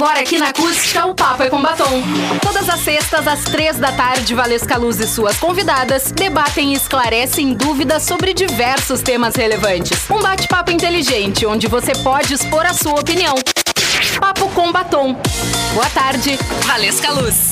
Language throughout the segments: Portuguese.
Agora aqui na Acústica, o Papo é com Batom. Todas as sextas, às três da tarde, Valesca Luz e suas convidadas debatem e esclarecem dúvidas sobre diversos temas relevantes. Um bate-papo inteligente, onde você pode expor a sua opinião. Papo com Batom. Boa tarde, Valesca Luz.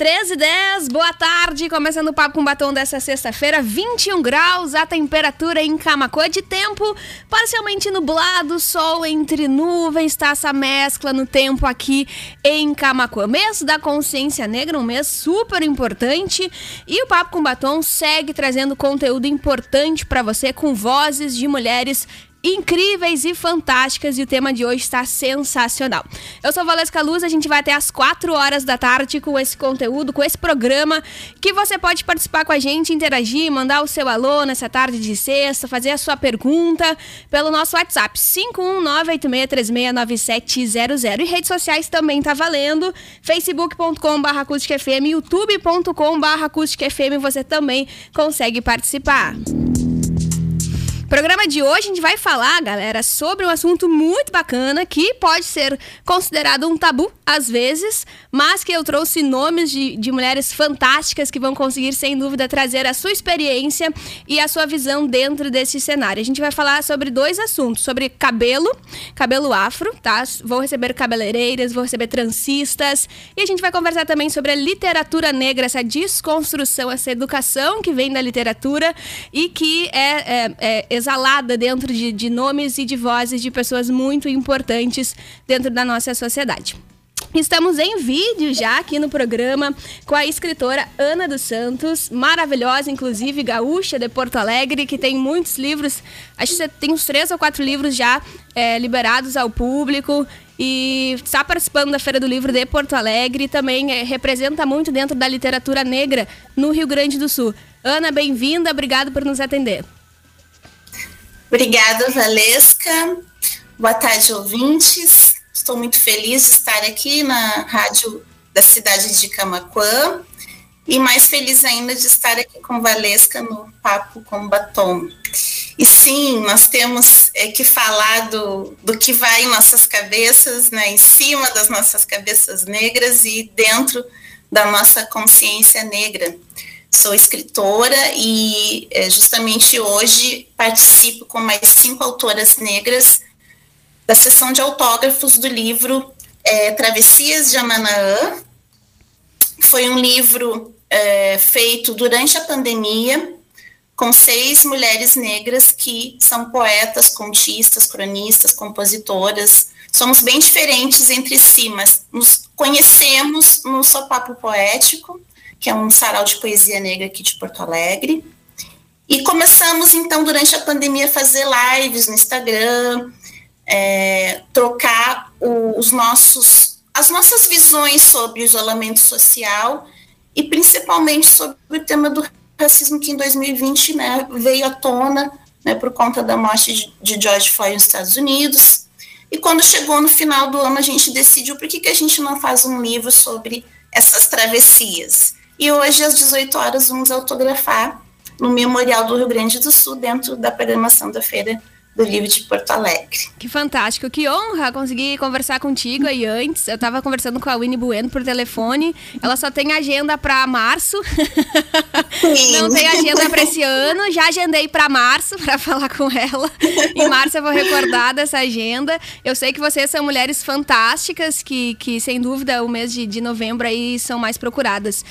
13h10, boa tarde. Começando o Papo com Batom dessa sexta-feira, 21 graus, a temperatura em Camacô é de tempo parcialmente nublado, sol entre nuvens, está essa mescla no tempo aqui em Camacô. Mês da consciência negra, um mês super importante. E o Papo com Batom segue trazendo conteúdo importante para você com vozes de mulheres incríveis e fantásticas e o tema de hoje está sensacional. Eu sou Valesca Luz, a gente vai até às 4 horas da tarde com esse conteúdo, com esse programa que você pode participar com a gente, interagir, mandar o seu alô nessa tarde de sexta, fazer a sua pergunta pelo nosso WhatsApp 51986369700 e redes sociais também tá valendo, facebook.com/acústicafm, youtube.com/acústicafm, você também consegue participar. Programa de hoje a gente vai falar, galera, sobre um assunto muito bacana que pode ser considerado um tabu às vezes, mas que eu trouxe nomes de, de mulheres fantásticas que vão conseguir, sem dúvida, trazer a sua experiência e a sua visão dentro desse cenário. A gente vai falar sobre dois assuntos: sobre cabelo, cabelo afro, tá? Vou receber cabeleireiras, vou receber transistas e a gente vai conversar também sobre a literatura negra, essa desconstrução, essa educação que vem da literatura e que é, é, é exalada dentro de, de nomes e de vozes de pessoas muito importantes dentro da nossa sociedade. Estamos em vídeo já aqui no programa com a escritora Ana dos Santos, maravilhosa, inclusive gaúcha de Porto Alegre, que tem muitos livros, acho que tem uns três ou quatro livros já é, liberados ao público e está participando da Feira do Livro de Porto Alegre e também é, representa muito dentro da literatura negra no Rio Grande do Sul. Ana, bem-vinda, obrigado por nos atender. Obrigada, Valesca. Boa tarde, ouvintes. Estou muito feliz de estar aqui na rádio da cidade de Camaquã e mais feliz ainda de estar aqui com Valesca no Papo com Batom. E sim, nós temos é, que falar do, do que vai em nossas cabeças, né, em cima das nossas cabeças negras e dentro da nossa consciência negra. Sou escritora e é, justamente hoje participo com mais cinco autoras negras da sessão de autógrafos do livro é, Travessias de Amanaã. Foi um livro é, feito durante a pandemia com seis mulheres negras que são poetas, contistas, cronistas, compositoras. Somos bem diferentes entre si, mas nos conhecemos no Sopapo Poético que é um sarau de poesia negra aqui de Porto Alegre. E começamos, então, durante a pandemia, a fazer lives no Instagram, é, trocar os nossos, as nossas visões sobre o isolamento social e principalmente sobre o tema do racismo que em 2020 né, veio à tona né, por conta da morte de, de George Floyd nos Estados Unidos. E quando chegou no final do ano, a gente decidiu por que, que a gente não faz um livro sobre essas travessias. E hoje, às 18 horas, vamos autografar no Memorial do Rio Grande do Sul, dentro da programação da Feira do Livro de Porto Alegre. Que fantástico, que honra conseguir conversar contigo aí antes. Eu estava conversando com a Winnie Bueno por telefone. Ela só tem agenda para março. Sim. Não tem agenda para esse ano. Já agendei para março para falar com ela. Em março eu vou recordar dessa agenda. Eu sei que vocês são mulheres fantásticas que, que sem dúvida o mês de, de novembro aí são mais procuradas.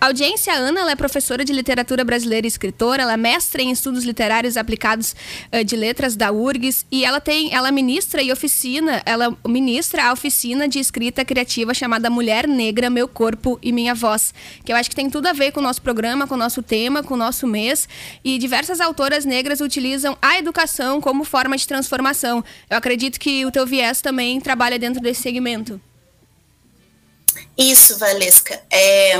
A audiência Ana, ela é professora de literatura brasileira e escritora, ela é mestre em estudos literários aplicados uh, de letras da URGS e ela tem, ela ministra e oficina, ela ministra a oficina de escrita criativa chamada Mulher Negra, Meu Corpo e Minha Voz, que eu acho que tem tudo a ver com o nosso programa, com o nosso tema, com o nosso mês. E diversas autoras negras utilizam a educação como forma de transformação. Eu acredito que o teu viés também trabalha dentro desse segmento. Isso, Valesca. É,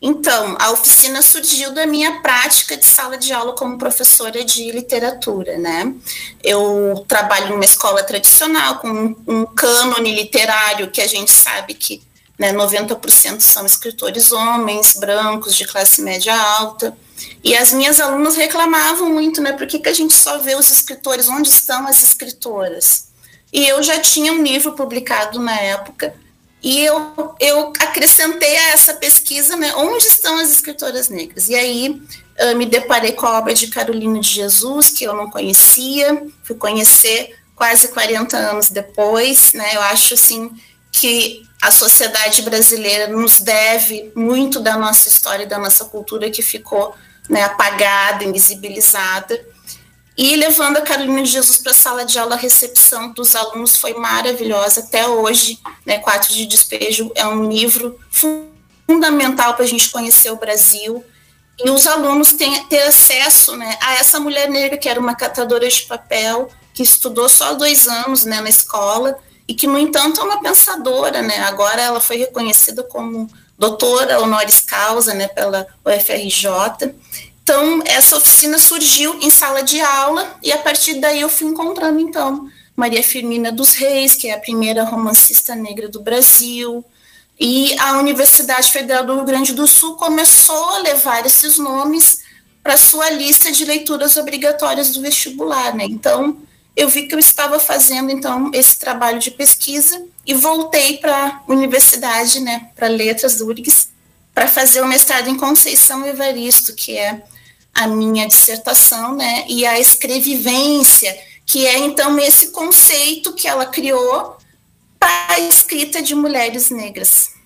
então, a oficina surgiu da minha prática de sala de aula como professora de literatura, né? Eu trabalho numa escola tradicional com um, um cânone literário que a gente sabe que né, 90% são escritores homens, brancos, de classe média alta. E as minhas alunas reclamavam muito, né? Por que, que a gente só vê os escritores? Onde estão as escritoras? E eu já tinha um livro publicado na época e eu, eu acrescentei a essa pesquisa, né, onde estão as escritoras negras? E aí uh, me deparei com a obra de Carolina de Jesus, que eu não conhecia, fui conhecer quase 40 anos depois, né, eu acho, assim, que a sociedade brasileira nos deve muito da nossa história e da nossa cultura que ficou né, apagada, invisibilizada, e levando a Carolina de Jesus para a sala de aula, a recepção dos alunos foi maravilhosa. Até hoje, né, Quatro de Despejo é um livro fundamental para a gente conhecer o Brasil. E os alunos têm, ter acesso né, a essa mulher negra, que era uma catadora de papel, que estudou só dois anos né, na escola, e que, no entanto, é uma pensadora. Né? Agora ela foi reconhecida como doutora honoris causa né, pela UFRJ. Então, essa oficina surgiu em sala de aula e a partir daí eu fui encontrando, então, Maria Firmina dos Reis, que é a primeira romancista negra do Brasil, e a Universidade Federal do Rio Grande do Sul começou a levar esses nomes para sua lista de leituras obrigatórias do vestibular, né? Então, eu vi que eu estava fazendo então esse trabalho de pesquisa e voltei para a universidade, né, para Letras do URGS, para fazer o mestrado em Conceição Evaristo, que é a minha dissertação, né, e a escrevivência, que é então esse conceito que ela criou para a escrita de mulheres negras.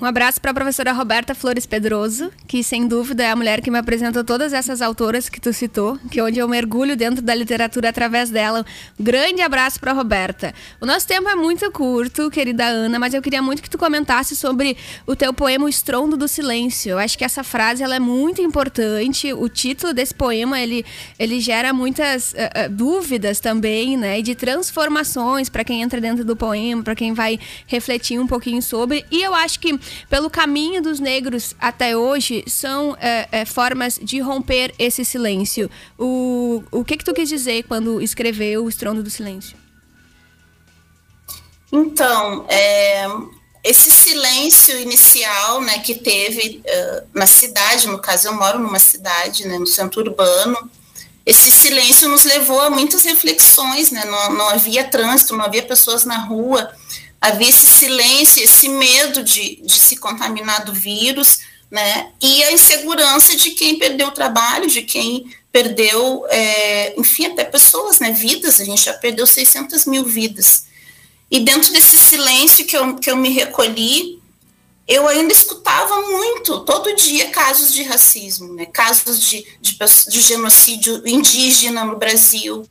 Um abraço para a professora Roberta Flores Pedroso, que sem dúvida é a mulher que me apresentou todas essas autoras que tu citou, que onde eu mergulho dentro da literatura através dela. Um grande abraço para Roberta. O nosso tempo é muito curto, querida Ana, mas eu queria muito que tu comentasse sobre o teu poema O Estrondo do Silêncio. Eu acho que essa frase ela é muito importante. O título desse poema ele, ele gera muitas uh, uh, dúvidas também, né, e de transformações para quem entra dentro do poema, para quem vai refletir um pouquinho sobre. E eu acho que pelo caminho dos negros até hoje, são é, é, formas de romper esse silêncio. O, o que, que tu quis dizer quando escreveu O Estrondo do Silêncio? Então, é, esse silêncio inicial né, que teve uh, na cidade, no caso eu moro numa cidade, né, no centro urbano, esse silêncio nos levou a muitas reflexões, né, não, não havia trânsito, não havia pessoas na rua, havia esse silêncio, esse medo de, de se contaminar do vírus, né? E a insegurança de quem perdeu o trabalho, de quem perdeu, é, enfim, até pessoas, né? Vidas, a gente já perdeu 600 mil vidas. E dentro desse silêncio que eu, que eu me recolhi, eu ainda escutava muito, todo dia, casos de racismo, né? casos de, de, de genocídio indígena no Brasil,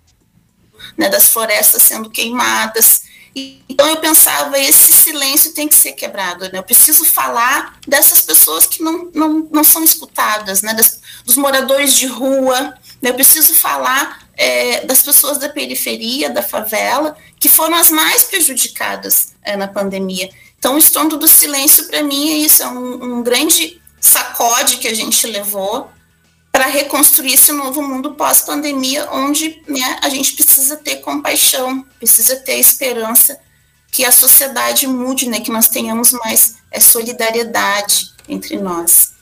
né? das florestas sendo queimadas, então eu pensava, esse silêncio tem que ser quebrado, né? Eu preciso falar dessas pessoas que não, não, não são escutadas, né? Das, dos moradores de rua, né? eu preciso falar é, das pessoas da periferia, da favela, que foram as mais prejudicadas é, na pandemia. Então o estrondo do silêncio para mim é isso, é um, um grande sacode que a gente levou para reconstruir esse novo mundo pós-pandemia, onde né, a gente precisa ter compaixão, precisa ter esperança que a sociedade mude, né, que nós tenhamos mais é, solidariedade entre nós.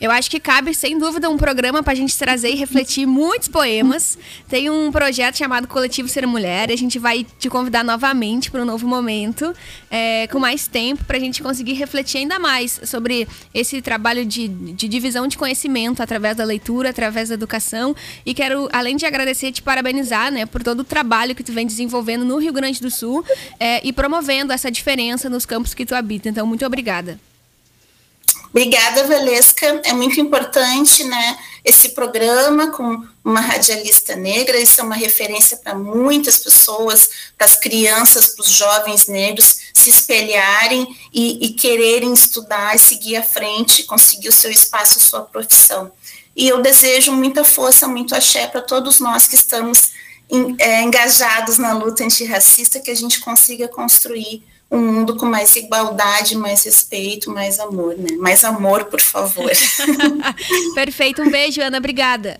Eu acho que cabe, sem dúvida, um programa para a gente trazer e refletir muitos poemas. Tem um projeto chamado Coletivo Ser Mulher. E a gente vai te convidar novamente para um novo momento, é, com mais tempo, para a gente conseguir refletir ainda mais sobre esse trabalho de, de divisão de conhecimento através da leitura, através da educação. E quero, além de agradecer, te parabenizar né, por todo o trabalho que tu vem desenvolvendo no Rio Grande do Sul é, e promovendo essa diferença nos campos que tu habita. Então, muito obrigada. Obrigada, Valesca. É muito importante, né, esse programa com uma radialista negra. Isso é uma referência para muitas pessoas, para as crianças, para os jovens negros se espelharem e, e quererem estudar e seguir à frente, conseguir o seu espaço, sua profissão. E eu desejo muita força, muito axé para todos nós que estamos é, engajados na luta antirracista, que a gente consiga construir um mundo com mais igualdade, mais respeito, mais amor, né? Mais amor, por favor. Perfeito, um beijo, Ana, obrigada.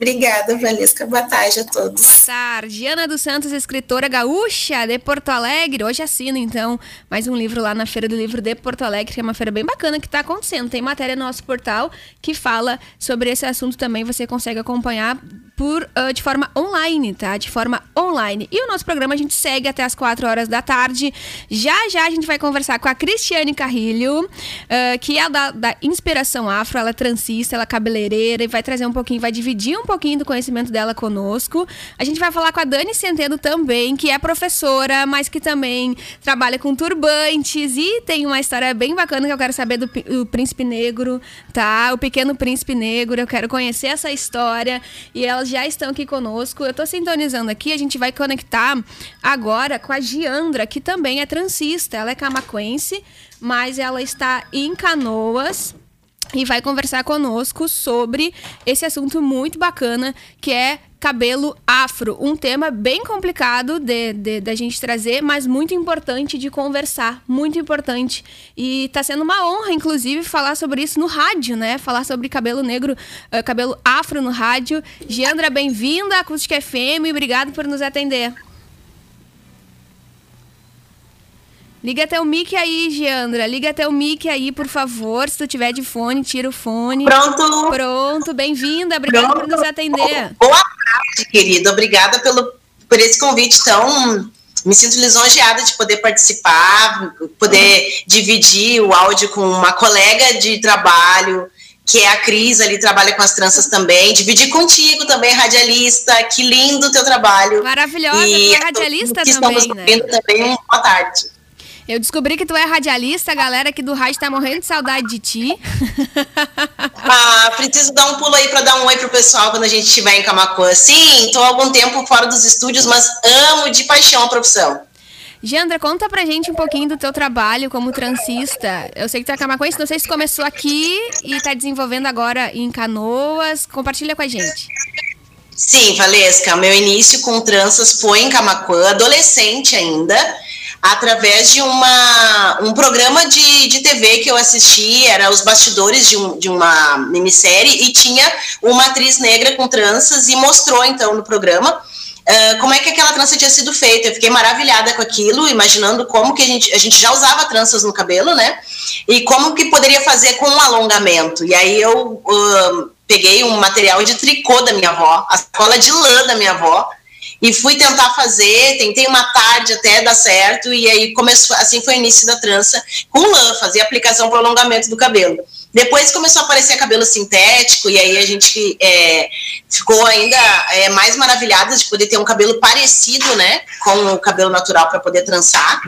Obrigada, Valesca. Boa tarde a todos. Boa tarde. Ana dos Santos, escritora gaúcha de Porto Alegre. Hoje assina, então, mais um livro lá na Feira do Livro de Porto Alegre, que é uma feira bem bacana que está acontecendo. Tem matéria no nosso portal que fala sobre esse assunto também. Você consegue acompanhar por, uh, de forma online, tá? De forma online. E o nosso programa a gente segue até as 4 horas da tarde. Já já a gente vai conversar com a Cristiane Carrilho, uh, que é da, da Inspiração Afro. Ela é transista, ela é cabeleireira e vai trazer um pouquinho, vai dividir um pouquinho do conhecimento dela conosco. A gente vai falar com a Dani Centeno também, que é professora, mas que também trabalha com turbantes e tem uma história bem bacana que eu quero saber do, do Príncipe Negro, tá? O Pequeno Príncipe Negro. Eu quero conhecer essa história e elas já estão aqui conosco. Eu estou sintonizando aqui, a gente vai conectar agora com a Giandra, que também é transista. Ela é camaquense, mas ela está em Canoas e vai conversar conosco sobre esse assunto muito bacana que é cabelo afro. Um tema bem complicado de, de, gente trazer, mas muito importante de conversar. Muito importante. E tá sendo uma honra, inclusive, falar sobre isso no rádio, né? Falar sobre cabelo negro, uh, cabelo afro no rádio. Giandra, bem-vinda à Acústica FM. Obrigado por nos atender. Liga até o mic aí, Giandra. Liga até o mic aí, por favor. Se tu tiver de fone, tira o fone. Pronto. Pronto, bem-vinda. Obrigada Pronto. por nos atender. Boa tarde, querida. Obrigada pelo, por esse convite tão. Me sinto lisonjeada de poder participar, poder uhum. dividir o áudio com uma colega de trabalho, que é a Cris, ali trabalha com as tranças também. Dividir contigo também, radialista. Que lindo o teu trabalho. Maravilhosa, e tu é radialista que também, estamos né? também. Boa tarde. Eu descobri que tu é radialista, a galera aqui do rádio tá morrendo de saudade de ti. Ah, preciso dar um pulo aí para dar um oi pro pessoal quando a gente estiver em Camacuã. Sim, tô há algum tempo fora dos estúdios, mas amo de paixão a profissão. Jandra, conta pra gente um pouquinho do teu trabalho como transista. Eu sei que tu é camacuense, não sei se começou aqui e tá desenvolvendo agora em Canoas. Compartilha com a gente. Sim, Valesca, meu início com tranças foi em Camacuã, adolescente ainda através de uma, um programa de, de TV que eu assisti, era os bastidores de, um, de uma minissérie, e tinha uma atriz negra com tranças e mostrou, então, no programa, Uh, como é que aquela trança tinha sido feita. Eu fiquei maravilhada com aquilo, imaginando como que a gente, a gente já usava tranças no cabelo, né? E como que poderia fazer com um alongamento. E aí eu uh, peguei um material de tricô da minha avó, a cola de lã da minha avó, e fui tentar fazer, tentei uma tarde até dar certo, e aí começou, assim foi o início da trança com lã, fazer aplicação para alongamento do cabelo. Depois começou a aparecer cabelo sintético, e aí a gente é, ficou ainda é, mais maravilhada de poder ter um cabelo parecido, né, com o cabelo natural para poder trançar.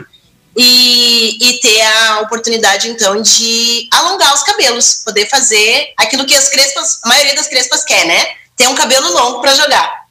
E, e, ter a oportunidade, então, de alongar os cabelos, poder fazer aquilo que as crespas, a maioria das crespas quer, né? Ter um cabelo longo para jogar.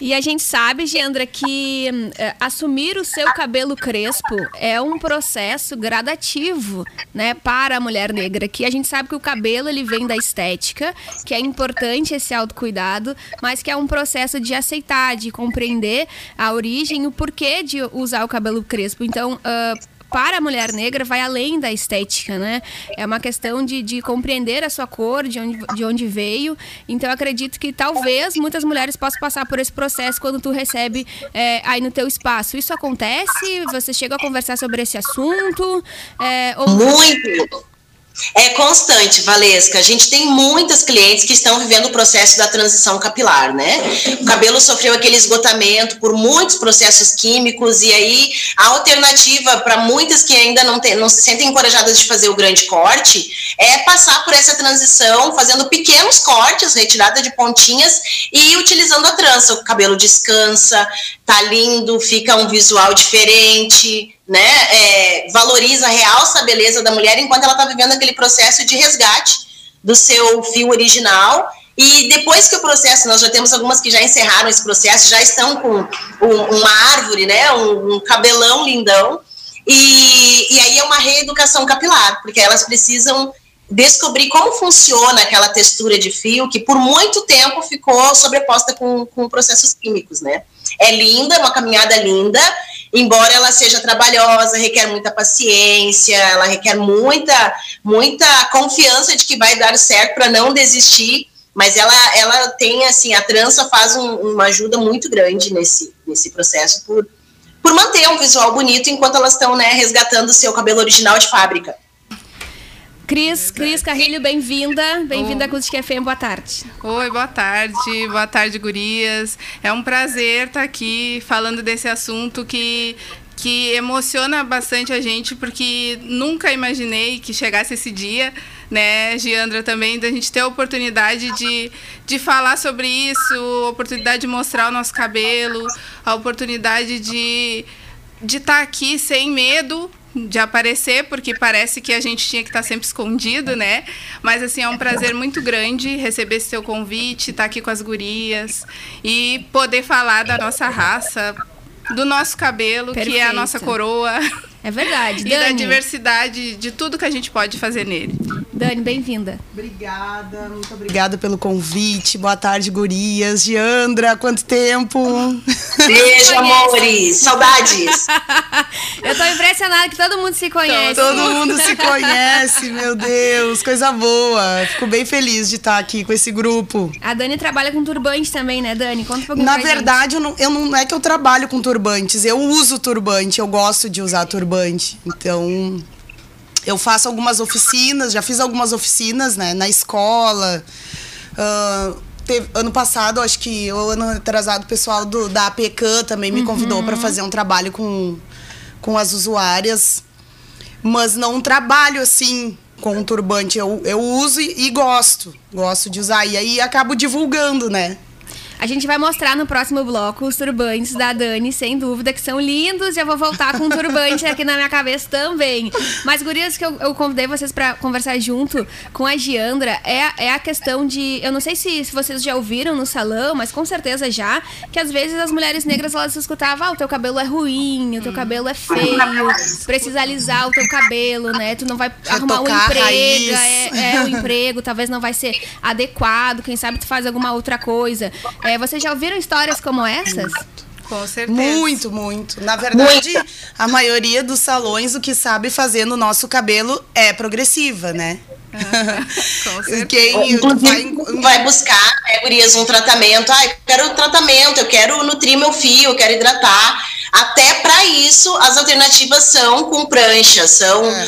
E a gente sabe, Geandra, que é, assumir o seu cabelo crespo é um processo gradativo, né, para a mulher negra. Que a gente sabe que o cabelo ele vem da estética, que é importante esse autocuidado, mas que é um processo de aceitar, de compreender a origem, o porquê de usar o cabelo crespo. Então, uh, para a mulher negra vai além da estética, né? É uma questão de, de compreender a sua cor, de onde, de onde veio. Então, acredito que talvez muitas mulheres possam passar por esse processo quando tu recebe é, aí no teu espaço. Isso acontece? Você chega a conversar sobre esse assunto? É, ou... Muito! É constante, Valesca. A gente tem muitas clientes que estão vivendo o processo da transição capilar, né? O cabelo sofreu aquele esgotamento por muitos processos químicos, e aí a alternativa para muitas que ainda não, tem, não se sentem encorajadas de fazer o grande corte é passar por essa transição, fazendo pequenos cortes, retirada de pontinhas e utilizando a trança. O cabelo descansa, tá lindo, fica um visual diferente né, é, valoriza, realça a beleza da mulher enquanto ela está vivendo aquele processo de resgate do seu fio original. E depois que o processo, nós já temos algumas que já encerraram esse processo, já estão com um, uma árvore, né, um, um cabelão lindão. E, e aí é uma reeducação capilar, porque elas precisam descobrir como funciona aquela textura de fio que por muito tempo ficou sobreposta com, com processos químicos, né? É linda, é uma caminhada linda, embora ela seja trabalhosa, requer muita paciência, ela requer muita, muita confiança de que vai dar certo para não desistir, mas ela, ela tem, assim, a trança faz um, uma ajuda muito grande nesse, nesse processo por, por manter um visual bonito enquanto elas estão, né, resgatando o seu cabelo original de fábrica. Cris, Cris Carrilho, bem-vinda. Bem-vinda à Acústica FM, boa tarde. Oi, boa tarde. Boa tarde, gurias. É um prazer estar aqui falando desse assunto que que emociona bastante a gente, porque nunca imaginei que chegasse esse dia, né, Giandra, também, da gente ter a oportunidade de, de falar sobre isso, a oportunidade de mostrar o nosso cabelo, a oportunidade de de estar aqui sem medo, de aparecer, porque parece que a gente tinha que estar sempre escondido, né? Mas assim, é um prazer muito grande receber esse seu convite, estar aqui com as gurias e poder falar da nossa raça, do nosso cabelo, Perfeito. que é a nossa coroa. É verdade. e da diversidade de tudo que a gente pode fazer nele. Dani, bem-vinda. Obrigada, muito obrigada pelo convite. Boa tarde, gurias. Giandra, quanto tempo? Beijo, amores. Saudades. Eu tô impressionada que todo mundo se conhece. Todo mundo se conhece, meu Deus. Coisa boa. Fico bem feliz de estar aqui com esse grupo. A Dani trabalha com turbante também, né, Dani? Conta um pouquinho Na verdade, eu não, eu não é que eu trabalho com turbantes. Eu uso turbante. Eu gosto de usar turbante. Então, eu faço algumas oficinas, já fiz algumas oficinas, né, na escola. Uh, teve, ano passado, acho que o ano atrasado, o pessoal do, da APECAM também me convidou uhum. para fazer um trabalho com, com as usuárias. Mas não um trabalho assim com um turbante. Eu, eu uso e, e gosto. Gosto de usar. E aí acabo divulgando, né? A gente vai mostrar no próximo bloco os turbantes da Dani, sem dúvida, que são lindos. Já vou voltar com um turbante aqui na minha cabeça também. Mas, gurias, que eu, eu convidei vocês para conversar junto com a Giandra é, é a questão de. Eu não sei se, se vocês já ouviram no salão, mas com certeza já, que às vezes as mulheres negras elas escutavam: ah, o teu cabelo é ruim, o teu cabelo é feio, precisa alisar o teu cabelo, né? Tu não vai arrumar um emprego, é, é um emprego, talvez não vai ser adequado, quem sabe tu faz alguma outra coisa. É, vocês já ouviram histórias como essas? Com certeza. Muito, muito. Na verdade, muito. a maioria dos salões o que sabe fazer no nosso cabelo é progressiva, né? com certeza. Quem vai, vai buscar, né, Gurias, um tratamento. Ah, eu quero tratamento, eu quero nutrir meu fio, eu quero hidratar. Até para isso, as alternativas são com prancha, são é.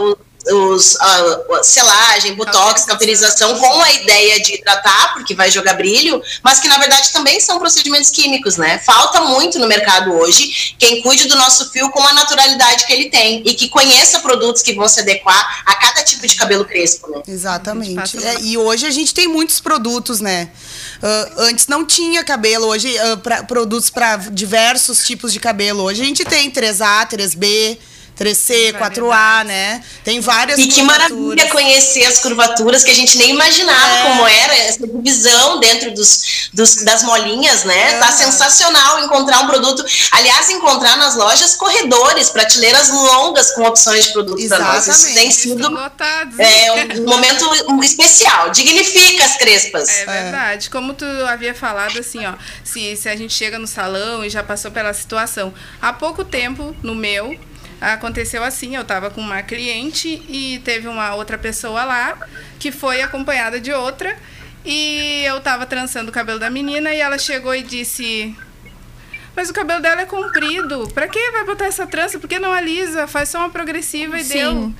uh, os, a, selagem, botox, cauterização, com a ideia de hidratar, porque vai jogar brilho, mas que na verdade também são procedimentos químicos, né? Falta muito no mercado hoje quem cuide do nosso fio com a naturalidade que ele tem e que conheça produtos que vão se adequar a cada tipo de cabelo crespo, né? Exatamente. É, e hoje a gente tem muitos produtos, né? Uh, antes não tinha cabelo, hoje uh, pra, produtos para diversos tipos de cabelo. Hoje a gente tem 3A, 3B, 3C, 4A, né? Tem várias E que maravilha conhecer as curvaturas que a gente nem imaginava é. como era essa divisão dentro dos, dos das molinhas, né? É. Tá sensacional encontrar um produto. Aliás, encontrar nas lojas corredores, prateleiras longas com opções de produtos para nós. Isso tem sido é, um momento especial. Dignifica as crespas. É verdade. Como tu havia falado, assim, ó, se, se a gente chega no salão e já passou pela situação. Há pouco tempo, no meu, aconteceu assim, eu estava com uma cliente e teve uma outra pessoa lá que foi acompanhada de outra e eu estava trançando o cabelo da menina e ela chegou e disse: "Mas o cabelo dela é comprido. Para que vai botar essa trança? Por que não alisa? Faz só uma progressiva e Sim. deu".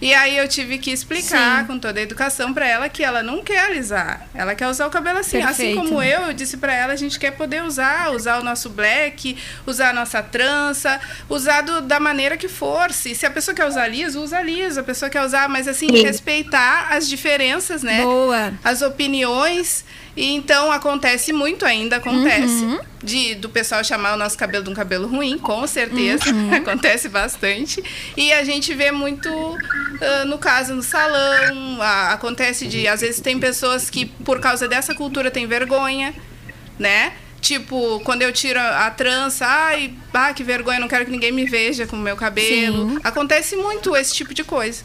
E aí eu tive que explicar Sim. com toda a educação para ela que ela não quer alisar. Ela quer usar o cabelo assim. Assim Perfeito. Assim como eu, eu disse para ela, a gente quer poder usar, usar o nosso black, usar a nossa trança, usar do, da maneira que for. Se, se a pessoa quer usar liso, usa liso. A pessoa quer usar, mas assim, Sim. respeitar as diferenças, né? Boa. As opiniões. E então acontece muito ainda, acontece. De, do pessoal chamar o nosso cabelo de um cabelo ruim, com certeza. acontece bastante. E a gente vê muito, ah, no caso, no salão. a- acontece de, às vezes, tem pessoas que, por causa dessa cultura, têm vergonha, né? Tipo, quando eu tiro a a trança, ai, ah, que vergonha, não quero que ninguém me veja com o meu cabelo. Sim. Acontece muito esse tipo de coisa.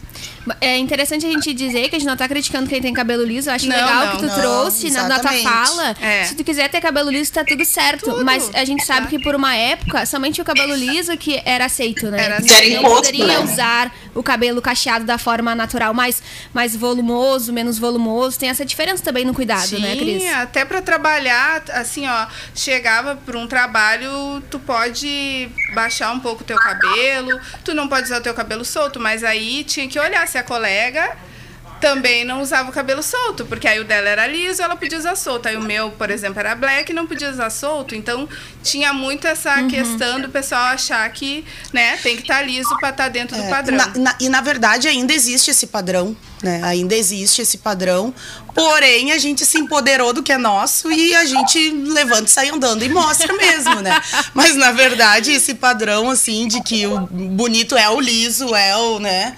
É interessante a gente dizer que a gente não tá criticando quem tem cabelo liso. Eu acho Não, legal não. que tu Não, trouxe na, na tua fala. É. Se tu quiser ter cabelo liso, tá tudo certo. Tudo. Mas a gente sabe Tá. que por uma época, somente o cabelo liso que era aceito, né? Era Não- aceito. não imposto, poderia né? usar o cabelo cacheado da forma natural, mais, mais volumoso, menos volumoso. Tem essa diferença também no cuidado, né, Cris? Sim, até para trabalhar, assim, ó, chegava para um trabalho, tu pode baixar um pouco o teu cabelo, tu não pode usar o teu cabelo solto, mas aí tinha que olhar se a colega também não usava o cabelo solto, porque aí o dela era liso, ela podia usar solto. Aí o meu, por exemplo, era black, não podia usar solto. Então tinha muito essa Uhum. questão do pessoal achar que, né, tem que estar liso para estar dentro do É, padrão. na- na- e na verdade ainda existe esse padrão, né? Ainda existe esse padrão. Porém, a gente se empoderou do que é nosso e a gente levanta e sai andando e mostra mesmo, né? Mas na verdade, esse padrão, assim, de que o bonito é o liso, é o, né?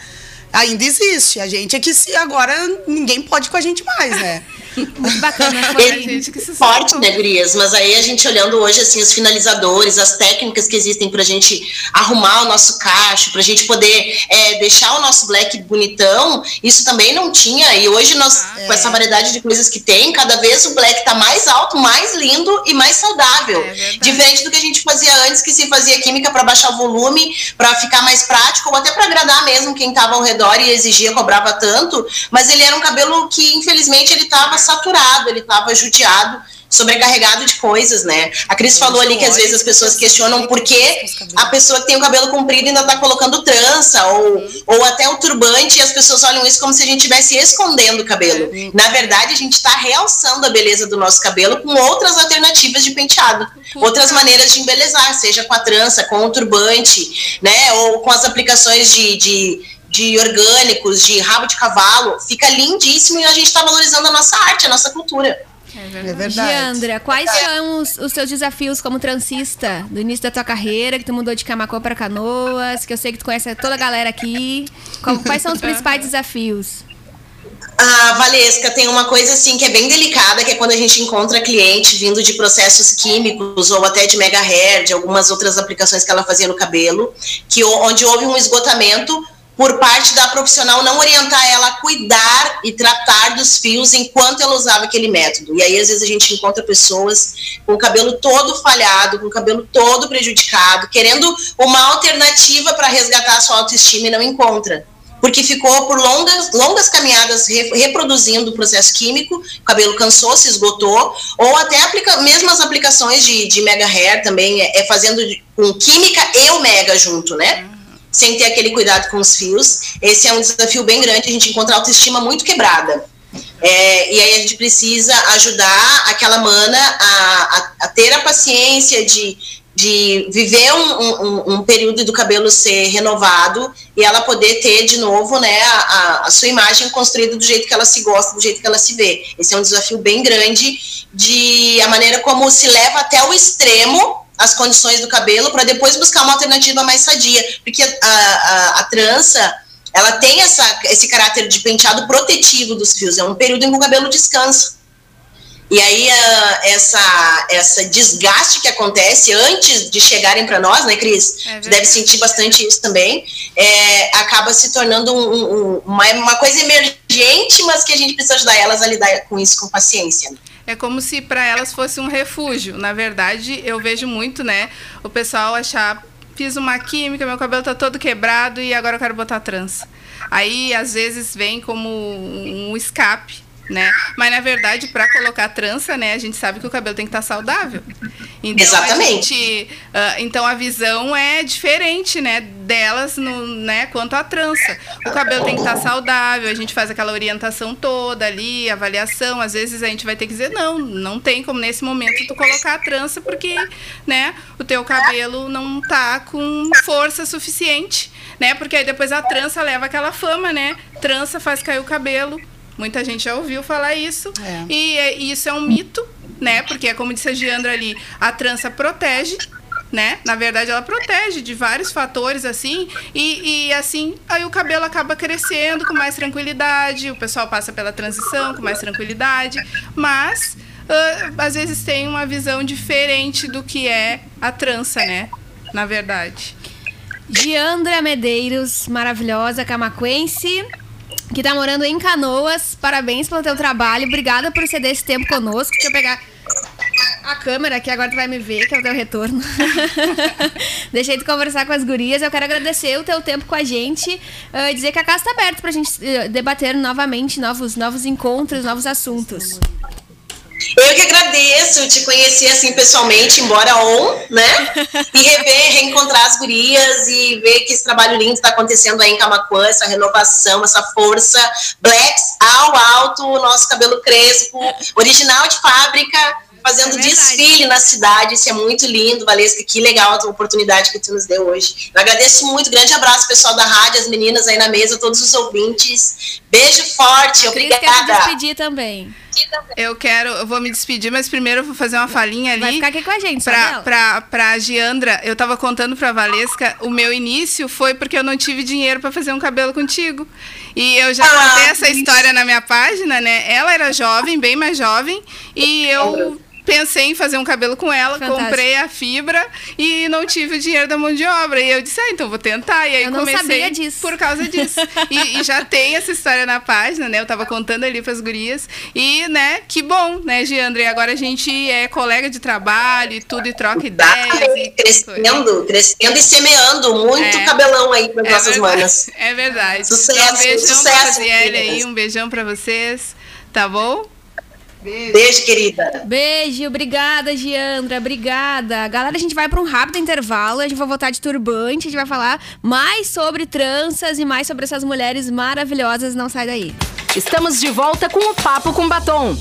Ainda existe. A gente é que se agora ninguém pode com a gente mais, né? Muito bacana. A Ele- gente que se Forte, né, Gurias? Mas aí a gente olhando hoje, assim, os finalizadores, as técnicas que existem pra gente arrumar o nosso cacho, pra gente poder é, deixar o nosso black bonitão, isso também não tinha. E hoje nós, Ah, com essa variedade de coisas que tem, cada vez o black tá mais alto, mais lindo e mais saudável. É. Diferente do que a gente fazia antes, que se fazia química pra baixar o volume, pra ficar mais prático, ou até pra agradar mesmo quem tava ao redor e exigia, cobrava tanto. Mas ele era um cabelo que, infelizmente, ele tava saturado, ele tava judiado, sobrecarregado de coisas, né? A Cris falou ali que às vezes as pessoas questionam por que a pessoa que tem o cabelo comprido ainda tá colocando trança ou, ou até o turbante e as pessoas olham isso como se a gente estivesse escondendo o cabelo. Na verdade, a gente está realçando a beleza do nosso cabelo com outras alternativas de penteado, outras maneiras de embelezar, seja com a trança, com o turbante, né? Ou com as aplicações de, de, de orgânicos, de rabo de cavalo. Fica lindíssimo e a gente está valorizando a nossa arte, a nossa cultura. É verdade. Giandra, quais são os, os teus desafios como transista do início da tua carreira, que tu mudou de Camacô para Canoas, que eu sei que tu conhece toda a galera aqui. Qual- quais são os principais desafios? A Valesca tem uma coisa assim que é bem delicada, que é quando a gente encontra cliente vindo de processos químicos ou até de mega hair, de algumas outras aplicações que ela fazia no cabelo, que onde houve um esgotamento por parte da profissional não orientar ela a cuidar e tratar dos fios enquanto ela usava aquele método. E aí às vezes a gente encontra pessoas com o cabelo todo falhado, com o cabelo todo prejudicado, querendo uma alternativa para resgatar a sua autoestima e não encontra porque ficou por longas, longas caminhadas re- reproduzindo o processo químico, o cabelo cansou, se esgotou, ou até aplica, mesmo as aplicações de, de mega hair também, é, é fazendo com química e o mega junto, né? Sem ter aquele cuidado com os fios. Esse é um desafio bem grande, a gente encontra a autoestima muito quebrada. É, e aí a gente precisa ajudar aquela mana a, a, a ter a paciência de, de viver um, um, um período do cabelo ser renovado e ela poder ter de novo né, a, a- sua imagem construída do jeito que ela se gosta, do jeito que ela se vê. Esse é um desafio bem grande de a maneira como se leva até o extremo as condições do cabelo para depois buscar uma alternativa mais sadia, porque a, a, a trança ela tem essa, esse caráter de penteado protetivo dos fios, é um período em que o cabelo descansa. E aí essa, essa desgaste que acontece antes de chegarem para nós, né, Cris? É deve sentir bastante isso também. é, acaba se tornando um- um- uma, uma coisa emergente, mas que a gente precisa ajudar elas a lidar com isso com paciência. É como se para elas fosse um refúgio. Na verdade, eu vejo muito, né, o pessoal achar fiz uma química, meu cabelo tá todo quebrado e agora eu quero botar trança. Aí às vezes vem como um escape, né? Mas na verdade, para colocar trança, né, a gente sabe que o cabelo tem que estar saudável. Então, Exatamente. A gente, ah, então a visão é diferente, né, delas no, né, quanto à trança. O cabelo tem que estar saudável, a gente faz aquela orientação toda ali, avaliação. Às vezes a gente vai ter que dizer não, não tem como nesse momento tu colocar a trança porque, né, o teu cabelo não tá com força suficiente, né? Porque aí depois a trança leva aquela fama, né? Trança faz cair o cabelo. Muita gente já ouviu falar isso. É. E, e isso é um mito, né? Porque é como disse a Giandra ali, a trança protege, né? Na verdade, ela protege de vários fatores, assim, e, e, assim, aí o cabelo acaba crescendo com mais tranquilidade, o pessoal passa pela transição com mais tranquilidade, mas uh, às vezes tem uma visão diferente do que é a trança, né? Na verdade. Giandra Medeiros, maravilhosa, camaquense, que tá morando em Canoas. Parabéns pelo teu trabalho. Obrigada por ceder esse tempo conosco. Deixa eu pegar a câmera aqui, agora tu vai me ver, que é o teu retorno. Deixei de conversar com as gurias. Eu quero agradecer o teu tempo com a gente. Uh, dizer que a casa está aberta pra gente uh, debater novamente novos, novos encontros, novos assuntos. Eu que agradeço te conhecer assim pessoalmente, embora on, né? E rever, reencontrar as gurias e ver que esse trabalho lindo está acontecendo aí em Camacuã, essa renovação, essa força. Blacks ao alto, nosso cabelo crespo, original de fábrica fazendo é desfile na cidade. Isso é muito lindo, Valesca. Que legal a oportunidade que tu nos deu hoje. Eu agradeço muito. Grande abraço, pessoal da rádio, as meninas aí na mesa, todos os ouvintes. Beijo forte. Obrigada. Cris quer despedir também. Eu quero, eu vou me despedir, mas primeiro eu vou fazer uma falinha ali. Vai ficar aqui com a gente, pra, pra, pra Giandra, eu tava contando pra Valesca, o meu início foi porque eu não tive dinheiro para fazer um cabelo contigo. E eu já ah, contei essa história na minha página, né? Ela era jovem, bem mais jovem, e eu pensei em fazer um cabelo com ela, Fantástico. comprei a fibra e não tive o dinheiro da mão de obra. E eu disse, ah, então vou tentar. E aí eu não comecei sabia disso. por causa disso. e, e, já tem essa história na página, né? Eu tava contando ali pras gurias. E, né, que bom, né, Giandra? E agora a gente é colega de trabalho e tudo, e troca ideias. E crescendo, crescendo e semeando muito é, cabelão aí para é nossas verdade, manas. É verdade. Sucesso, um beijão sucesso. Pra aí, um beijão pra vocês. Tá bom? Beijo. Beijo, querida. Beijo, obrigada, Giandra, obrigada. Galera, a gente vai para um rápido intervalo, a gente vai voltar de turbante, a gente vai falar mais sobre tranças e mais sobre essas mulheres maravilhosas. Não sai daí. Estamos de volta com o Papo com Batom.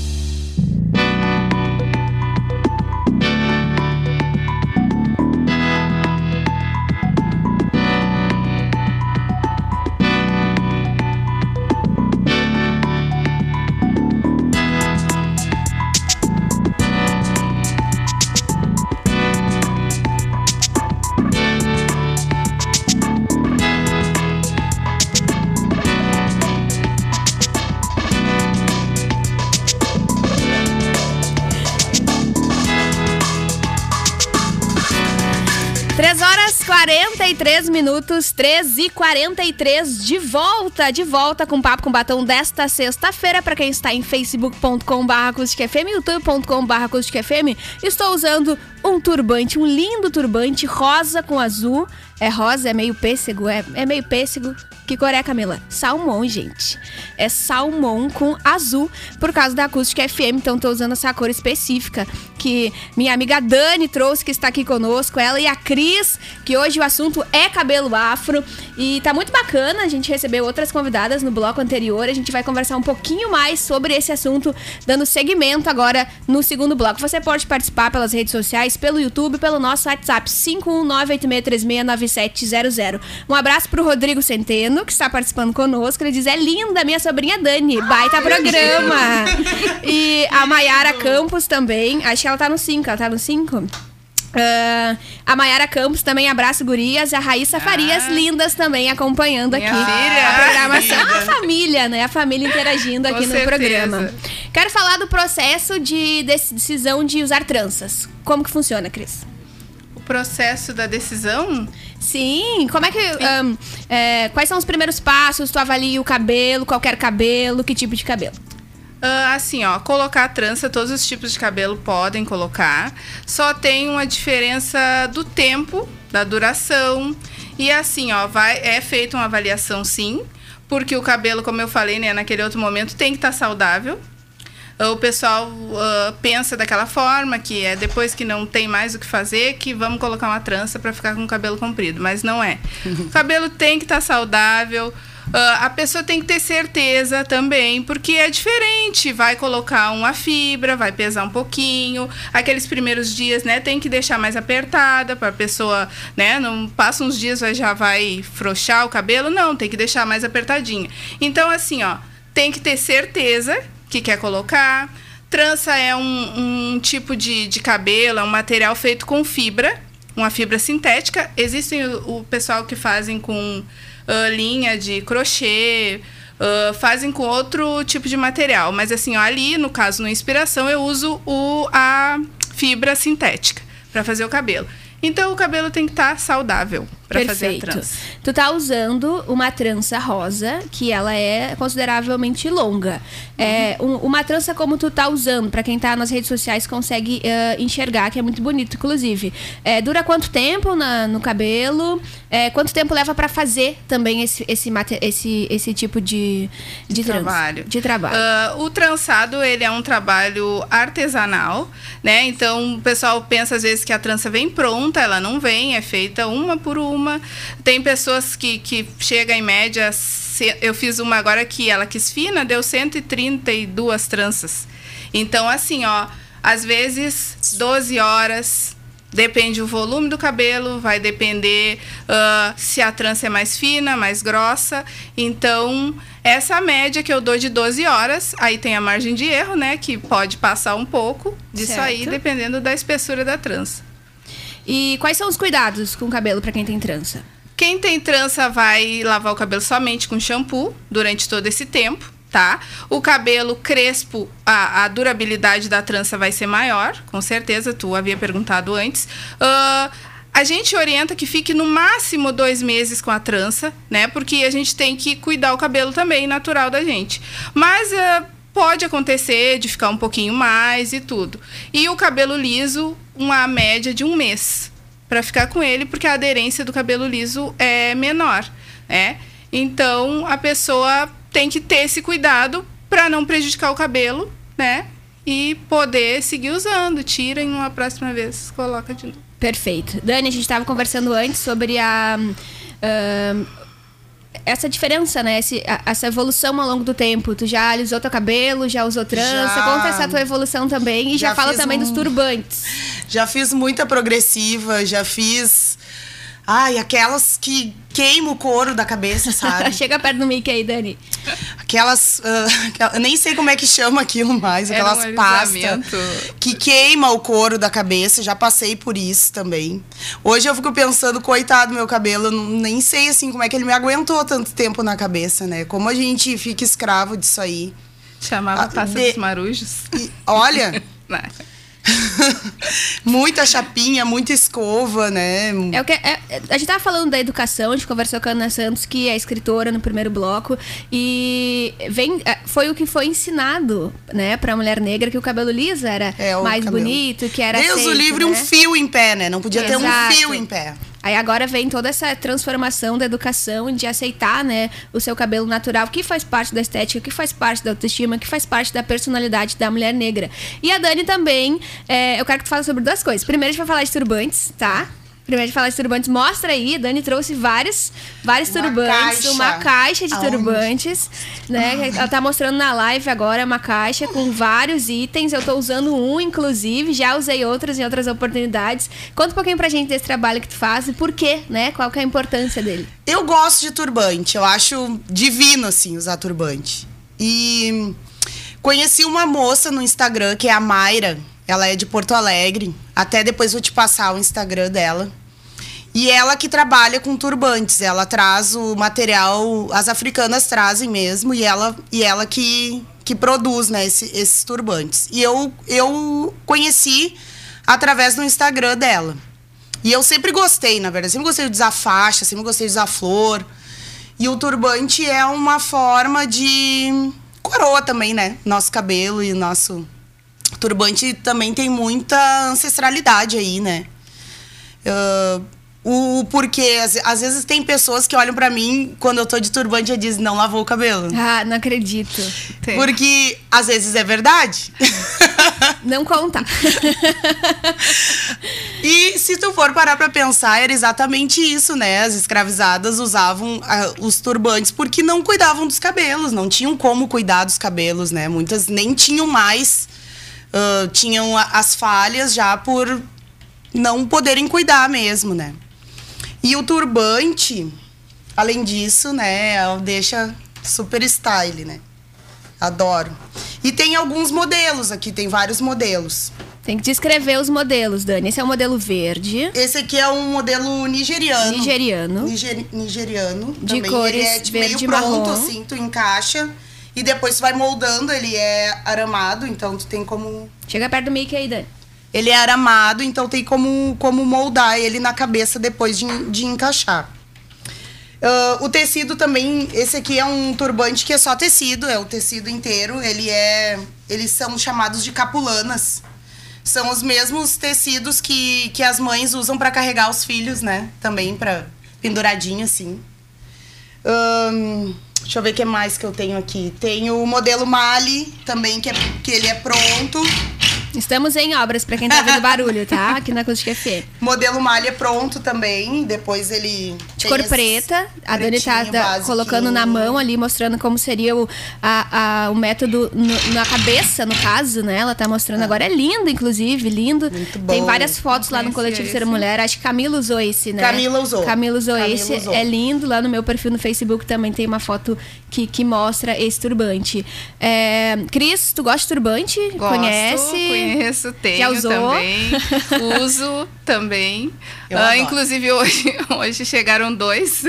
43 minutos, 13 e 43 de volta, de volta com Papo com Batom desta sexta-feira. Para quem está em facebook.com.br youtube.com.br estou usando um turbante, um lindo turbante rosa com azul. É rosa, é meio pêssego, é, é meio pêssego. Que cor é, Camila? Salmão, gente. É salmão com azul, por causa da acústica FM. Então, tô usando essa cor específica que minha amiga Dani trouxe, que está aqui conosco. Ela e a Cris, que hoje o assunto é cabelo afro. E tá muito bacana. A gente recebeu outras convidadas no bloco anterior. A gente vai conversar um pouquinho mais sobre esse assunto, dando seguimento agora no segundo bloco. Você pode participar pelas redes sociais, pelo YouTube, pelo nosso WhatsApp 51986369700. Um abraço pro Rodrigo Centeno que está participando conosco. Ele diz: É linda, minha sobrinha Dani. Baita programa. e a Maiara Campos também. Acho que ela tá no 5. Ela tá no 5? Uh, a Mayara Campos também, abraço gurias. A Raíssa Farias, ah, lindas também, acompanhando aqui filha, a programação. A família, né? A família interagindo aqui Com no certeza. programa. Quero falar do processo de decisão de usar tranças. Como que funciona, Cris? O processo da decisão? Sim, como é que. Um, é, quais são os primeiros passos? Tu avalia o cabelo, qualquer cabelo, que tipo de cabelo? Uh, assim, ó, colocar trança, todos os tipos de cabelo podem colocar. Só tem uma diferença do tempo, da duração. E assim, ó, vai, é feita uma avaliação sim, porque o cabelo, como eu falei, né, naquele outro momento, tem que estar tá saudável o pessoal uh, pensa daquela forma, que é depois que não tem mais o que fazer, que vamos colocar uma trança para ficar com o cabelo comprido. Mas não é. o cabelo tem que estar tá saudável. Uh, a pessoa tem que ter certeza também, porque é diferente. Vai colocar uma fibra, vai pesar um pouquinho. Aqueles primeiros dias, né, tem que deixar mais apertada para a pessoa, né, não passa uns dias já vai frouxar o cabelo, não, tem que deixar mais apertadinha. Então assim, ó, tem que ter certeza que quer colocar. Trança é um, um tipo de, de cabelo, é um material feito com fibra, uma fibra sintética. Existem o, o pessoal que fazem com uh, linha de crochê, uh, fazem com outro tipo de material. Mas assim, ó, ali, no caso, no Inspiração, eu uso o, a fibra sintética para fazer o cabelo. Então o cabelo tem que estar tá saudável para fazer a trança. Tu tá usando uma trança rosa, que ela é consideravelmente longa. Uhum. É, um, uma trança como tu tá usando, para quem tá nas redes sociais consegue uh, enxergar, que é muito bonito, inclusive. É, dura quanto tempo na, no cabelo? É, quanto tempo leva para fazer também esse, esse, esse, esse tipo de, de, de trabalho? De trabalho. Uh, o trançado, ele é um trabalho artesanal, né? Então, o pessoal pensa às vezes que a trança vem pronta, ela não vem, é feita uma por uma. Tem pessoas que, que chegam em média. Eu fiz uma agora que ela quis fina, deu 132 tranças. Então, assim, ó, às vezes 12 horas. Depende o volume do cabelo, vai depender uh, se a trança é mais fina, mais grossa. Então, essa média que eu dou de 12 horas, aí tem a margem de erro, né? Que pode passar um pouco disso certo. aí, dependendo da espessura da trança. E quais são os cuidados com o cabelo para quem tem trança? Quem tem trança vai lavar o cabelo somente com shampoo durante todo esse tempo, tá? O cabelo crespo, a, a durabilidade da trança vai ser maior, com certeza, tu havia perguntado antes. Uh, a gente orienta que fique no máximo dois meses com a trança, né? Porque a gente tem que cuidar o cabelo também natural da gente. Mas uh, pode acontecer de ficar um pouquinho mais e tudo. E o cabelo liso, uma média de um mês para ficar com ele, porque a aderência do cabelo liso é menor, né? Então a pessoa tem que ter esse cuidado para não prejudicar o cabelo, né? E poder seguir usando. Tira em uma próxima vez, coloca de novo. Perfeito. Dani, a gente estava conversando antes sobre a. Uh, essa diferença, né? Esse, a, essa evolução ao longo do tempo. Tu já alisou teu cabelo, já usou trança. Já. Conta essa tua evolução também. E já, já fala também um... dos turbantes. Já fiz muita progressiva, já fiz. Ai, aquelas que queima o couro da cabeça, sabe? Chega perto do Mickey aí, Dani. Aquelas. Uh, eu nem sei como é que chama aquilo mais, aquelas um pastas que queima o couro da cabeça. Já passei por isso também. Hoje eu fico pensando, coitado meu cabelo, eu nem sei assim como é que ele me aguentou tanto tempo na cabeça, né? Como a gente fica escravo disso aí. Chamava ah, passa de... dos marujos. E, olha. muita chapinha, muita escova, né? É o que, é, a gente tava falando da educação, a gente conversou com a Ana Santos, que é escritora no primeiro bloco, e vem, é, foi o que foi ensinado, né, pra mulher negra, que o cabelo liso era é, mais cabelo. bonito, que era Deus aceito, o livre, né? um fio em pé, né? Não podia Exato. ter um fio em pé. Aí agora vem toda essa transformação da educação de aceitar, né, o seu cabelo natural, que faz parte da estética, que faz parte da autoestima, que faz parte da personalidade da mulher negra. E a Dani também, é, eu quero que tu fale sobre duas coisas. Primeiro a gente vai falar de turbantes, tá? Primeiro de falar de turbantes, mostra aí. Dani trouxe vários, vários uma turbantes, caixa. uma caixa de Aonde? turbantes, né? Ela tá mostrando na live agora uma caixa com vários itens. Eu tô usando um, inclusive, já usei outros em outras oportunidades. Conta um pouquinho pra gente desse trabalho que tu faz e por quê, né? Qual que é a importância dele? Eu gosto de turbante, eu acho divino, assim, usar turbante. E conheci uma moça no Instagram, que é a Mayra, ela é de Porto Alegre. Até depois vou te passar o Instagram dela. E ela que trabalha com turbantes, ela traz o material, as africanas trazem mesmo, e ela, e ela que, que produz né, esse, esses turbantes. E eu, eu conheci através do Instagram dela. E eu sempre gostei, na verdade, sempre gostei de usar faixa, sempre gostei de usar flor. E o turbante é uma forma de coroa também, né? Nosso cabelo e nosso turbante também tem muita ancestralidade aí, né? Uh, o porquê, às, às, vezes tem pessoas que olham para mim quando eu tô de turbante e dizem, não lavou o cabelo. Ah, não acredito. Tem. Porque às vezes é verdade. Não conta. e se tu for parar pra pensar, era exatamente isso, né? As escravizadas usavam uh, os turbantes porque não cuidavam dos cabelos, não tinham como cuidar dos cabelos, né? Muitas nem tinham mais uh, tinham as falhas já por não poderem cuidar mesmo, né? E o turbante, além disso, né, deixa super style, né? Adoro. E tem alguns modelos aqui, tem vários modelos. Tem que descrever os modelos, Dani. Esse é o modelo verde, Esse aqui é um modelo nigeriano. nigeriano. Niger- nigeriano. De também. cores ele é de verde meio pronto, marrom. assim, tu encaixa. E depois tu vai moldando, ele é aramado, então tu tem como. Chega perto do Mickey aí, Dani. Ele é aramado, então tem como, como moldar ele na cabeça depois de, de encaixar. Ah, o tecido também, esse aqui é um turbante que é só tecido, é o tecido inteiro. Ele é, eles são chamados de capulanas. São os mesmos tecidos que, que as mães usam para carregar os filhos, né? Também para penduradinho assim. Deixa eu ver o que mais que eu tenho aqui. Tem o modelo Mali também, que, é, que ele é pronto. Estamos em obras, pra quem tá ouvindo barulho, tá? Aqui na Acústica FM. Modelo malha pronto também. Depois ele. De tem cor esse preta. A Dani tá colocando na mão ali, mostrando como seria o, a, a- o método no- na cabeça, no caso, né? Ela tá mostrando agora. É lindo, inclusive, lindo. Muito Tem bom. várias fotos lá no Coletivo conhecia Ser esse. Mulher. Acho que Camila usou esse, né? Camila usou. Camila usou Camila esse. usou. É lindo. Lá no meu perfil no Facebook também tem uma foto que, que mostra esse turbante. É, Cris, tu gosta de turbante? Gosto, Conhece? Conheço, tenho usou? também. Uso também. Eu adoro. inclusive, hoje, hoje chegaram dois.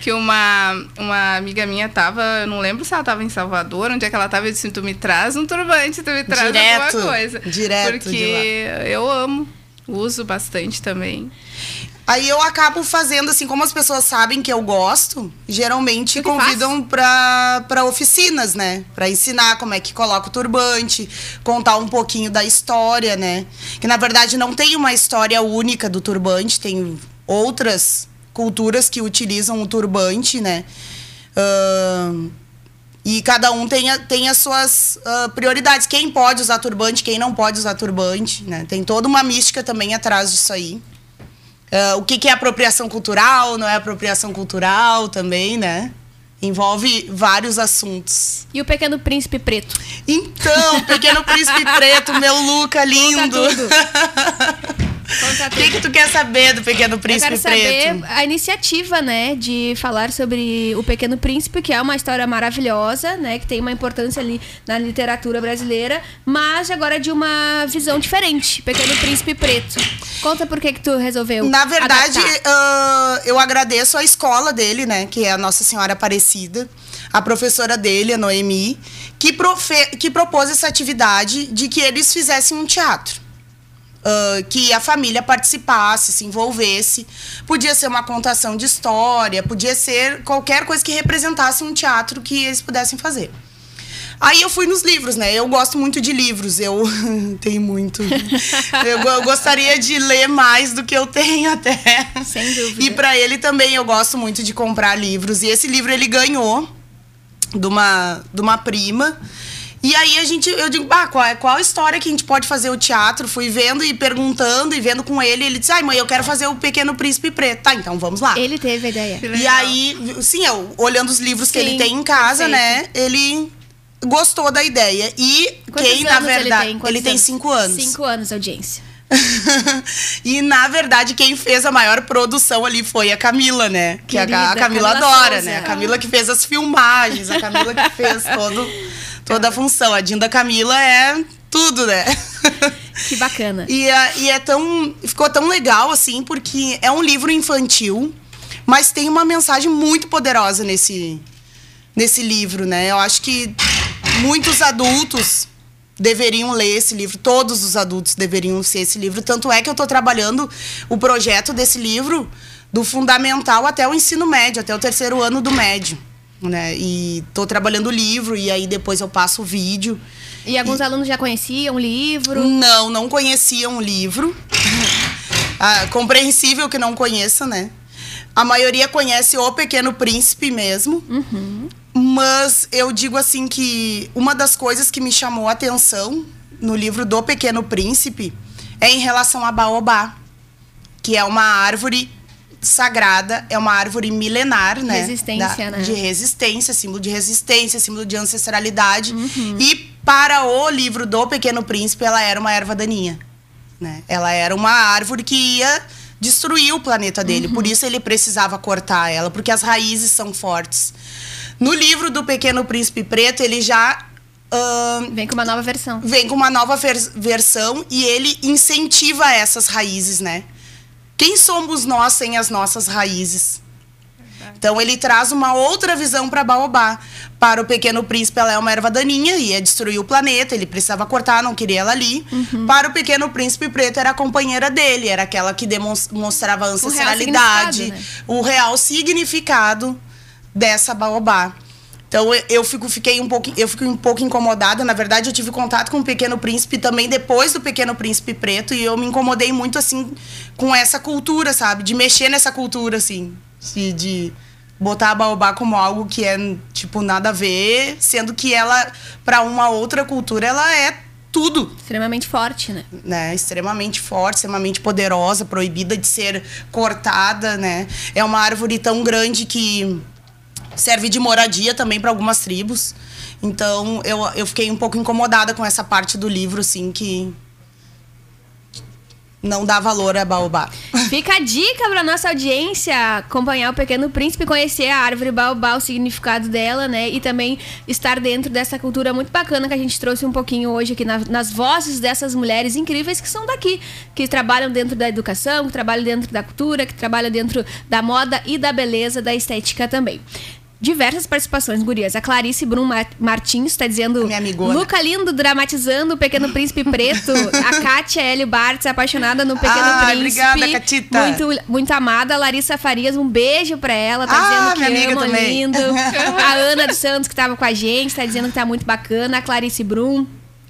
Que uma, uma amiga minha tava, eu não lembro se ela tava em Salvador, onde é que ela tava, eu disse, tu me traz um turbante, tu me traz Direto, alguma coisa. direto de Porque eu amo, uso bastante também. Aí eu acabo fazendo, assim, como as pessoas sabem que eu gosto, geralmente convidam pra, pra oficinas, né? Pra ensinar como é que coloca o turbante, contar um pouquinho da história, né? Que na verdade não tem uma história única do turbante, tem outras culturas que utilizam o turbante, né? Ahn, e cada um tem, a- tem as suas ah, prioridades. Quem pode usar turbante, quem não pode usar turbante, né? Tem toda uma mística também atrás disso aí. Ah, o que, que é apropriação cultural, não é apropriação cultural também, né? Envolve vários assuntos. E o Pequeno Príncipe Preto? Então, Pequeno Príncipe Preto, meu Luca lindo. O que, que tu quer saber do Pequeno Eu Príncipe quero saber Preto? a iniciativa, né, de falar sobre o Pequeno Príncipe, que é uma história maravilhosa, né, que tem uma importância ali na literatura brasileira, mas agora de uma visão diferente, Pequeno Príncipe Preto. Conta por que que tu resolveu Na verdade, ah, eu agradeço a escola dele, né? Que é a Nossa Senhora Aparecida, a professora dele, a Noemi, que, profe- que propôs essa atividade de que eles fizessem um teatro. Ah, que a família participasse, se envolvesse. Podia ser uma contação de história, podia ser qualquer coisa que representasse um teatro que eles pudessem fazer. Aí eu fui nos livros, né? Eu gosto muito de livros, eu tenho muito. Eu, eu gostaria de ler mais do que eu tenho até. Sem dúvida. E para ele também eu gosto muito de comprar livros. E esse livro ele ganhou de uma, de uma prima. E aí a gente, eu digo, bah, qual, é- qual a história que a gente pode fazer o teatro? Fui vendo e perguntando e vendo com ele. Ele disse, ai mãe, eu quero fazer o Pequeno Príncipe Preto. Tá, então vamos lá. Ele teve a ideia. Que E legal. aí, sim, eu, olhando os livros que Sim, ele tem em casa, perfeito. né? Ele gostou da ideia. E Quantos quem, na verdade. ele tem? Quantos tem cinco anos. Cinco anos, audiência. e na verdade, quem fez a maior produção ali foi a Camila, né? Que Querida, a Camila, Camila adora, Souza. né? A Camila que fez as filmagens, a Camila que fez todo, toda a função. A Dinda Camila é tudo, né? Que bacana. E, é- e é tão. Ficou tão legal, assim, porque é um livro infantil, mas tem uma mensagem muito poderosa nesse, nesse livro, né? Eu acho que muitos adultos deveriam ler esse livro, todos os adultos deveriam ser esse livro. Tanto é que eu estou trabalhando o projeto desse livro do fundamental até o ensino médio, até o terceiro ano do médio. Né? E estou trabalhando o livro, e aí depois eu passo o vídeo. E alguns alunos já conheciam o livro. Não, não conheciam o livro. ah, compreensível que não conheça, né? A maioria conhece O Pequeno Príncipe mesmo. Mas eu digo assim que uma das coisas que me chamou a atenção no livro do Pequeno Príncipe é em relação a Baobá, que é uma árvore sagrada, é uma árvore milenar, né? Resistência, né? De resistência, símbolo de resistência, símbolo de ancestralidade. E para o livro do Pequeno Príncipe, ela era uma erva daninha. Né? Ela era uma árvore que ia destruir o planeta dele. Por isso ele precisava cortar ela, porque as raízes são fortes. No livro do Pequeno Príncipe Preto, ele já ahn, Vem com uma nova versão. vem com uma nova vers- versão e ele incentiva essas raízes, né? Quem somos nós sem as nossas raízes? Então ele traz uma outra visão para Baobá. Para o Pequeno Príncipe, ela é uma erva daninha, ia destruir o planeta, ele precisava cortar, não queria ela ali. Para o Pequeno Príncipe Preto, era a companheira dele, era aquela que demons- mostrava ancestralidade, significado, né? o real significado dessa Baobá. Então eu, fico, fiquei um pouco, eu fico um pouco incomodada. Na verdade, eu tive contato com o Pequeno Príncipe também depois do Pequeno Príncipe Preto e eu me incomodei muito assim com essa cultura, sabe? De mexer nessa cultura assim, de, de botar a baobá como algo que é tipo nada a ver, sendo que ela para uma outra cultura ela é tudo Extremamente forte, né? né, extremamente forte, extremamente poderosa, proibida de ser cortada, né? É uma árvore tão grande que serve de moradia também para algumas tribos. Então, eu, eu fiquei um pouco incomodada com essa parte do livro, assim, que não dá valor a baobá. Fica a dica pra nossa audiência acompanhar o Pequeno Príncipe, conhecer a árvore baobá, o significado dela, né? E também estar dentro dessa cultura muito bacana que a gente trouxe um pouquinho hoje aqui na- nas vozes dessas mulheres incríveis que são daqui, que trabalham dentro da educação, que trabalham dentro da cultura, que trabalham dentro da moda e da beleza, da estética também. Diversas participações, gurias. A Clarice Brum Mar- Martins está dizendo... Minha amigona. Luca Lindo dramatizando o Pequeno Príncipe Preto. A Kátia L. Bartz apaixonada no Pequeno Ah, Príncipe. obrigada, Catita. Muito, muito amada. Larissa Farias, um beijo pra ela. Tá Ah, dizendo que ama, também. lindo. A Ana dos Santos, que tava com a gente, tá dizendo que tá muito bacana. A Clarice Brum.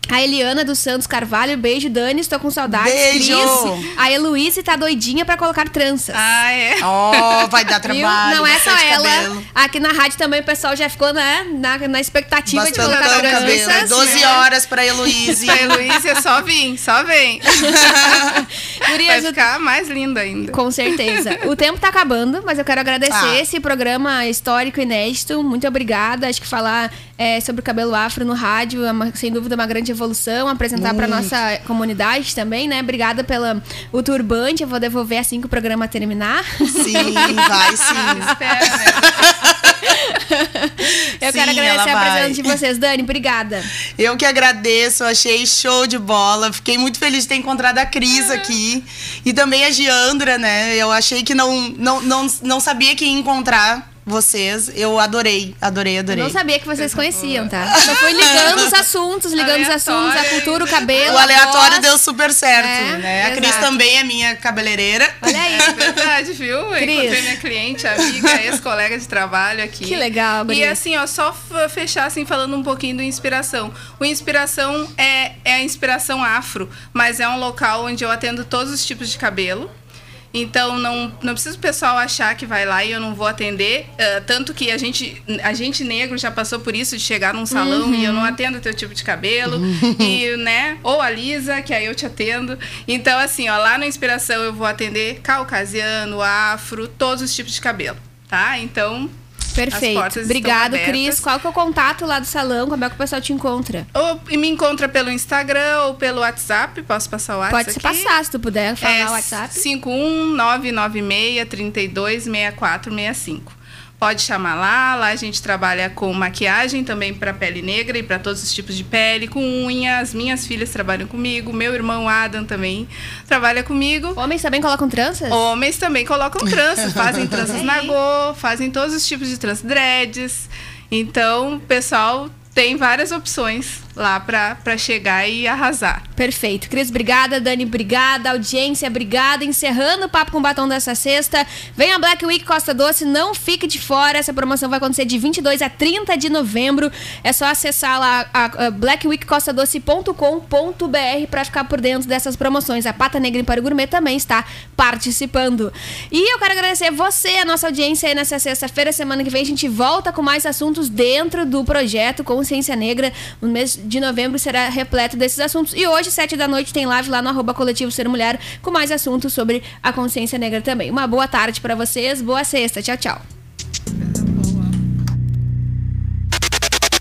A Eliana dos Santos Carvalho, beijo, Dani, estou com saudades. Beijo. Cris. A Heloíse tá doidinha pra colocar tranças. Ah, é. Ó, vai dar Viu? trabalho. Não é só ela. cabelo. Aqui na rádio também o pessoal já ficou né, na, na expectativa de Bastante colocar cabelo. tranças. 12 né? horas pra Heloíse. A Heloísa só vem, só vem. Vai Gurias, o ficar mais linda ainda. Com certeza. O tempo tá acabando, mas eu quero agradecer Ah. esse programa histórico inédito. Muito obrigada. Acho que falar é, sobre o cabelo afro no rádio é, uma- sem dúvida, uma grande evolução. Apresentar para nossa comunidade também, né? Obrigada pelo o turbante. Eu vou devolver assim que o programa terminar. Sim, vai sim. Espera, né? Eu Sim, quero agradecer a presença de vocês. Dani, obrigada. Eu que agradeço, achei show de bola. Fiquei muito feliz de ter encontrado a Cris aqui. E também a Giandra, né? Eu achei que não, não, não, não sabia que ia encontrar vocês. Eu adorei, adorei, Eu adorei. não sabia que vocês conheciam, tá? Eu fui ligando os assuntos, ligando os assuntos, a Aleatório. cultura, o cabelo. O aleatório voz. deu super certo, É, né? A Cris também é minha cabeleireira. Olha aí. É verdade, viu? Eu Cris. Encontrei minha cliente, amiga, ex-colega de trabalho aqui. Que legal, E guria. assim, ó, só fechar assim falando um pouquinho do Inspiração. O Inspiração é, é a inspiração afro, mas é um local onde eu atendo todos os tipos de cabelo. Então não, não precisa o pessoal achar que vai lá e eu não vou atender. Ah, tanto que a gente, a gente negro já passou por isso de chegar num salão e eu não atendo teu tipo de cabelo. e, né? Ou a Lisa, que aí eu te atendo. Então, assim, ó, lá no Inspiração eu vou atender caucasiano, afro, todos os tipos de cabelo. Tá? Então, Perfeito. Obrigado. Cris. Qual que é o contato lá do salão? Como é que o pessoal te encontra? ou me encontra pelo Instagram ou pelo WhatsApp. Posso passar o WhatsApp? Pode se passar, se tu puder falar É o WhatsApp. 51996-326465. Pode chamar lá, lá a gente trabalha com maquiagem também para pele negra e para todos os tipos de pele, com unhas. Minhas filhas trabalham comigo, meu irmão Adam também trabalha comigo. Homens também colocam tranças? Homens também colocam tranças, fazem tranças na go, fazem todos os tipos de tranças, dreads. Então, pessoal tem várias opções lá pra chegar e arrasar. Perfeito. Cris, obrigada. Dani, obrigada. Audiência, obrigada. Encerrando o Papo com Batom dessa sexta. Vem a Black Week Costa Doce, não fique de fora. Essa promoção vai acontecer de 22 a 30 de novembro. É só acessar lá a, blackweekcostadoce.com.br para ficar por dentro dessas promoções. A Pata Negra Para o Gourmet também está participando. E eu quero agradecer você, a nossa audiência aí nessa sexta-feira. Semana que vem a gente volta com mais assuntos dentro do projeto Consciência Negra. O mês de novembro será repleto desses assuntos. E hoje, sete da noite, tem live lá no arroba coletivo Ser Mulher com mais assuntos sobre a consciência negra também. Uma boa tarde para vocês, boa sexta. Tchau, tchau.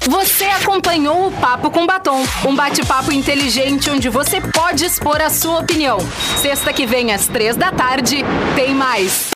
Você acompanhou o Papo com Batom, um bate-papo inteligente onde você pode expor a sua opinião. Sexta que vem às três da tarde, tem mais.